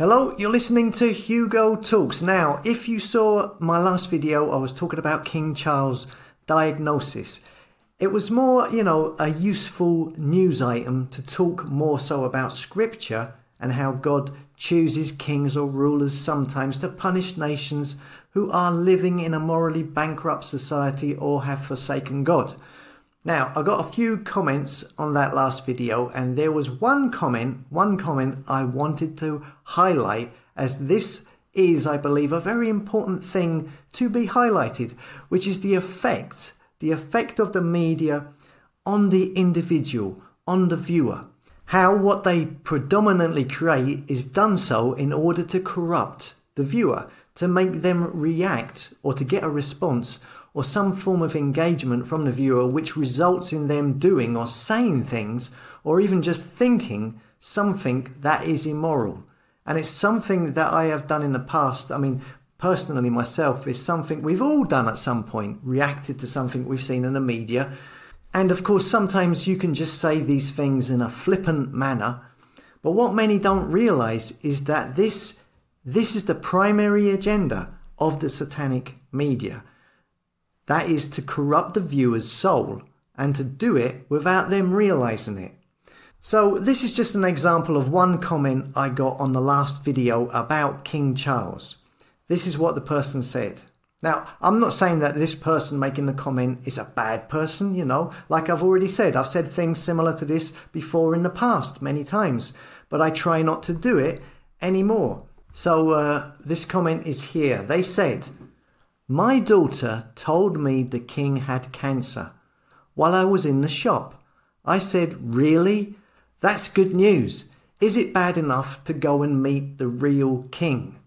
Hello, you're listening to Hugo Talks. Now, if you saw my last video, I was talking about King Charles' diagnosis. It was more, you know, a useful news item to talk more so about scripture and how God chooses kings or rulers sometimes to punish nations who are living in a morally bankrupt society or have forsaken God. Now, I got a few comments on that last video, and there was one comment, one comment I wanted to highlight as this is, I believe, a very important thing to be highlighted, which is the effect, the effect of the media on the individual, on the viewer. How what they predominantly create is done so in order to corrupt the viewer, to make them react or to get a response or some form of engagement from the viewer which results in them doing or saying things or even just thinking something that is immoral. And it's something that I have done in the past. I mean, personally, myself, is something we've all done at some point, reacted to something we've seen in the media. And of course, sometimes you can just say these things in a flippant manner. But what many don't realize is that this, this is the primary agenda of the satanic media. That is to corrupt the viewer's soul and to do it without them realizing it. So, this is just an example of one comment I got on the last video about King Charles. This is what the person said. Now, I'm not saying that this person making the comment is a bad person, you know. Like I've already said, I've said things similar to this before in the past many times, but I try not to do it anymore. So, uh, this comment is here. They said, my daughter told me the king had cancer while I was in the shop. I said, Really? That's good news. Is it bad enough to go and meet the real king?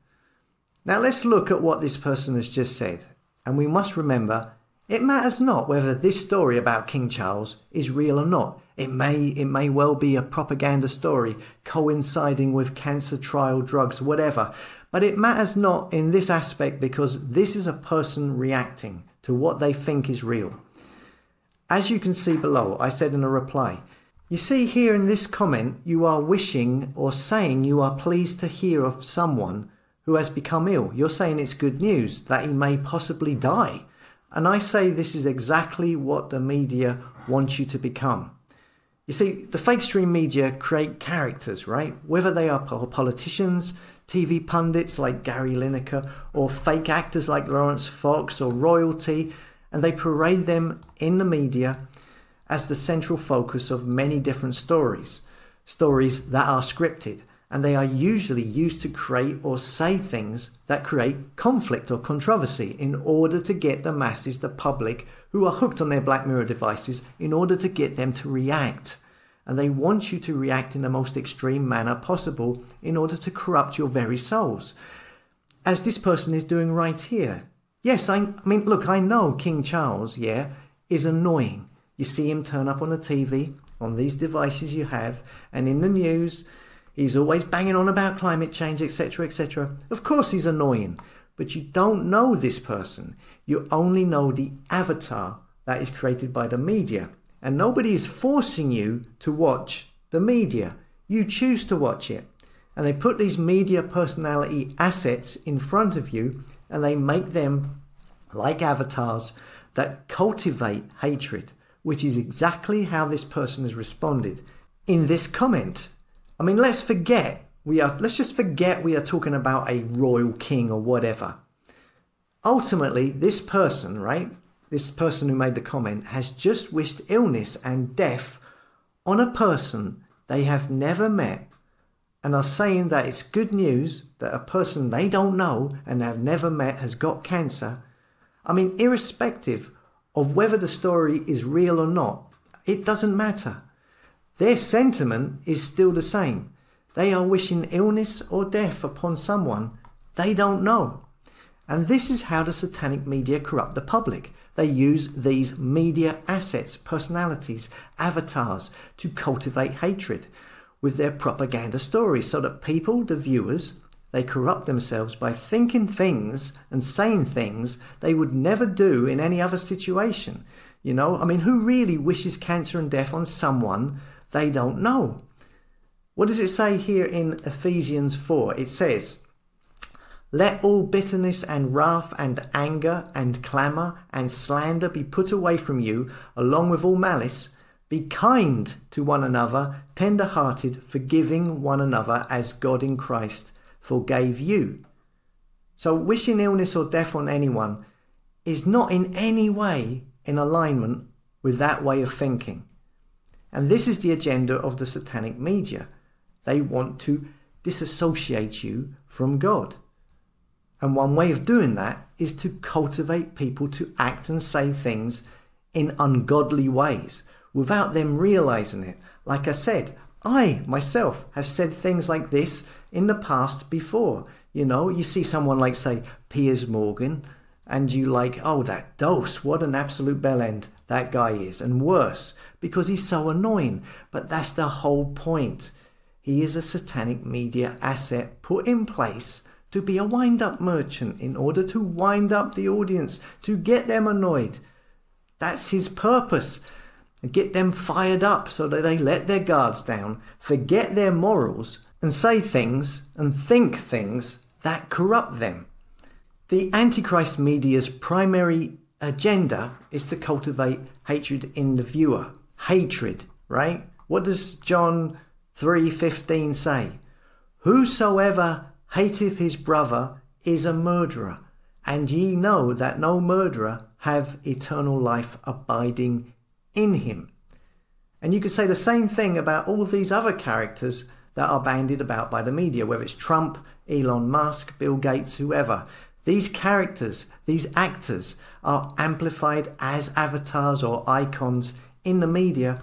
Now let's look at what this person has just said. And we must remember it matters not whether this story about King Charles is real or not. It may, it may well be a propaganda story coinciding with cancer trial drugs, whatever. But it matters not in this aspect because this is a person reacting to what they think is real. As you can see below, I said in a reply, you see here in this comment, you are wishing or saying you are pleased to hear of someone who has become ill. You're saying it's good news that he may possibly die. And I say this is exactly what the media wants you to become. You see, the fake stream media create characters, right? Whether they are politicians, TV pundits like Gary Lineker, or fake actors like Laurence Fox or royalty, and they parade them in the media as the central focus of many different stories. Stories that are scripted, and they are usually used to create or say things that create conflict or controversy in order to get the masses, the public, who are hooked on their Black Mirror devices, in order to get them to react and they want you to react in the most extreme manner possible in order to corrupt your very souls. As this person is doing right here. Yes, I, I mean, look, I know King Charles, yeah, is annoying. You see him turn up on the TV, on these devices you have, and in the news, he's always banging on about climate change, etc., etc. Of course, he's annoying, but you don't know this person. You only know the avatar that is created by the media. And nobody is forcing you to watch the media. You choose to watch it. And they put these media personality assets in front of you and they make them like avatars that cultivate hatred, which is exactly how this person has responded in this comment. I mean, let's forget we are let's just forget we are talking about a royal king or whatever. Ultimately, this person, right, this person who made the comment has just wished illness and death on a person they have never met and are saying that it's good news that a person they don't know and have never met has got cancer. I mean, irrespective of whether the story is real or not, it doesn't matter. Their sentiment is still the same. They are wishing illness or death upon someone they don't know. And this is how the satanic media corrupt the public. They use these media assets, personalities, avatars to cultivate hatred with their propaganda stories so that people, the viewers, they corrupt themselves by thinking things and saying things they would never do in any other situation. You know, I mean, who really wishes cancer and death on someone they don't know? What does it say here in Ephesians 4? It says, Let all bitterness and wrath and anger and clamour and slander be put away from you, along with all malice. Be kind to one another, tender hearted, forgiving one another as God in Christ forgave you. So, wishing illness or death on anyone is not in any way in alignment with that way of thinking. And this is the agenda of the satanic media. They want to disassociate you from God. And one way of doing that is to cultivate people to act and say things in ungodly ways without them realizing it. Like I said, I myself have said things like this in the past before. You know, you see someone like, say, Piers Morgan, and you like, oh, that dose, what an absolute bell end that guy is. And worse, because he's so annoying. But that's the whole point. He is a satanic media asset put in place to be a wind up merchant in order to wind up the audience, to get them annoyed. That's his purpose. Get them fired up so that they let their guards down, forget their morals, and say things and think things that corrupt them. The Antichrist media's primary agenda is to cultivate hatred in the viewer. Hatred, right? What does John 3:15 say, Whosoever hateth his brother is a murderer, and ye know that no murderer have eternal life abiding in him. And you could say the same thing about all these other characters that are bandied about by the media, whether it's Trump, Elon Musk, Bill Gates, whoever. These characters, these actors, are amplified as avatars or icons in the media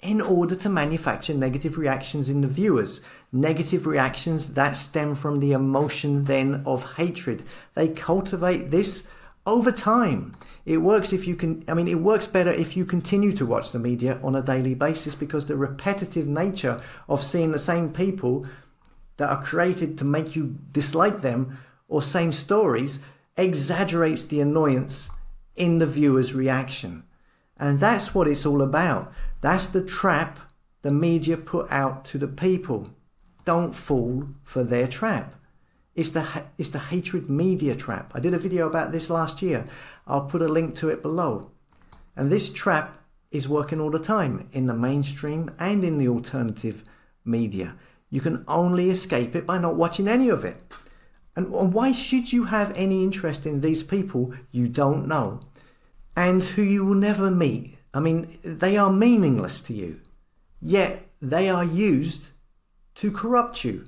in order to manufacture negative reactions in the viewers. Negative reactions that stem from the emotion then of hatred. They cultivate this over time. It works if you can, I mean, it works better if you continue to watch the media on a daily basis because the repetitive nature of seeing the same people that are created to make you dislike them or same stories exaggerates the annoyance in the viewer's reaction. And that's what it's all about. That's the trap the media put out to the people. Don't fall for their trap. It's the, it's the hatred media trap. I did a video about this last year. I'll put a link to it below. And this trap is working all the time in the mainstream and in the alternative media. You can only escape it by not watching any of it. And why should you have any interest in these people you don't know and who you will never meet I mean, they are meaningless to you, yet they are used to corrupt you.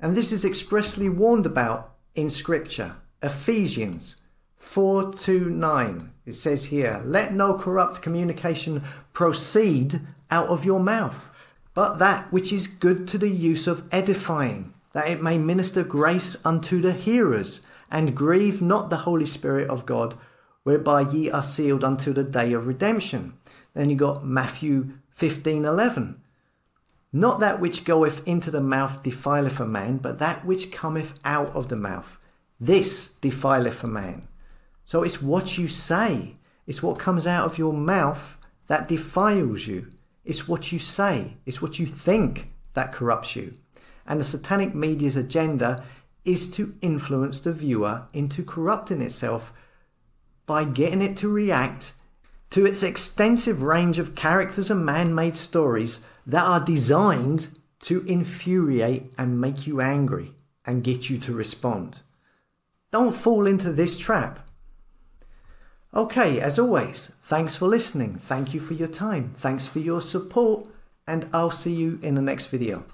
And this is expressly warned about in Scripture. Ephesians 4 to 9. It says here, Let no corrupt communication proceed out of your mouth, but that which is good to the use of edifying, that it may minister grace unto the hearers, and grieve not the Holy Spirit of God whereby ye are sealed until the day of redemption. Then you got Matthew 15 11. Not that which goeth into the mouth defileth a man, but that which cometh out of the mouth. This defileth a man. So it's what you say, it's what comes out of your mouth that defiles you. It's what you say, it's what you think that corrupts you. And the satanic media's agenda is to influence the viewer into corrupting itself by getting it to react to its extensive range of characters and man made stories that are designed to infuriate and make you angry and get you to respond. Don't fall into this trap. Okay, as always, thanks for listening. Thank you for your time. Thanks for your support, and I'll see you in the next video.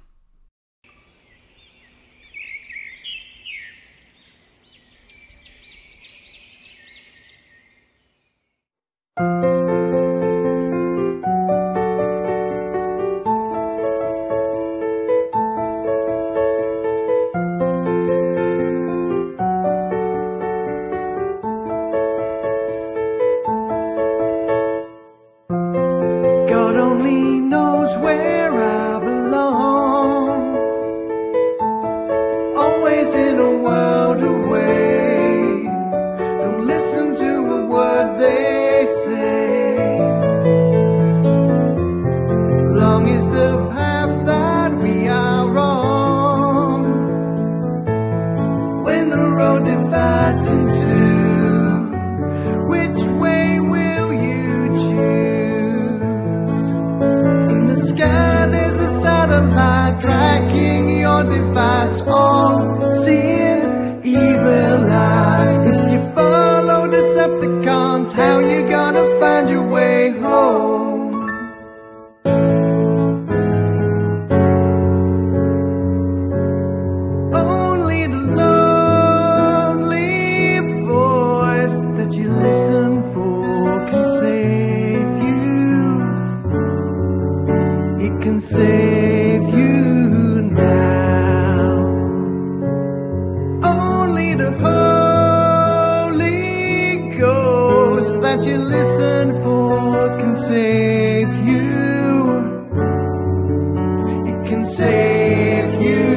Can save you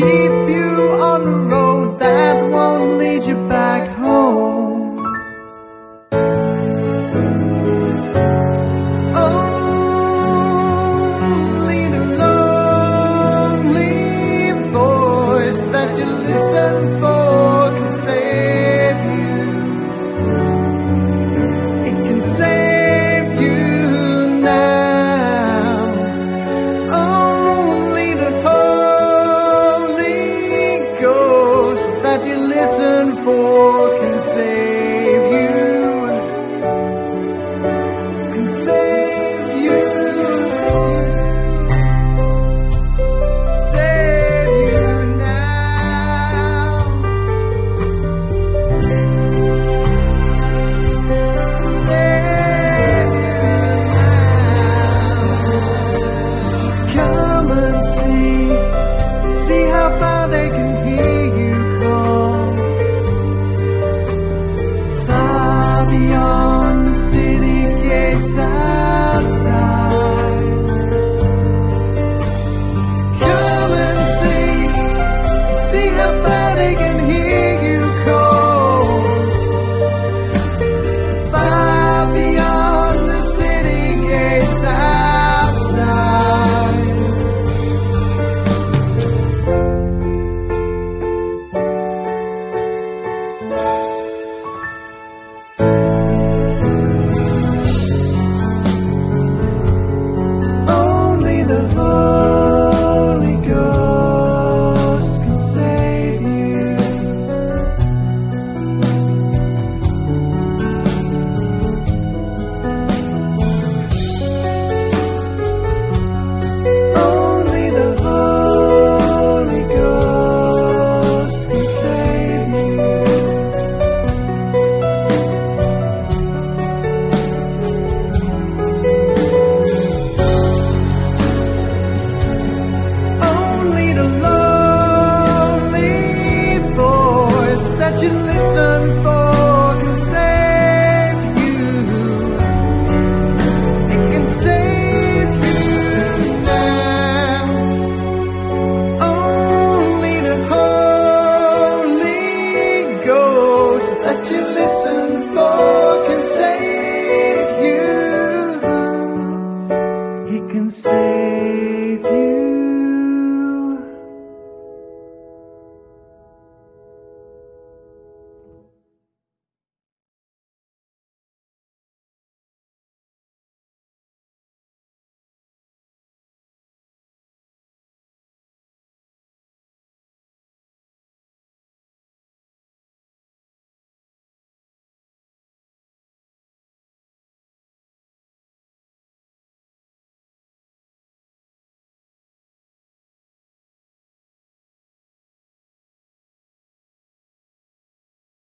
told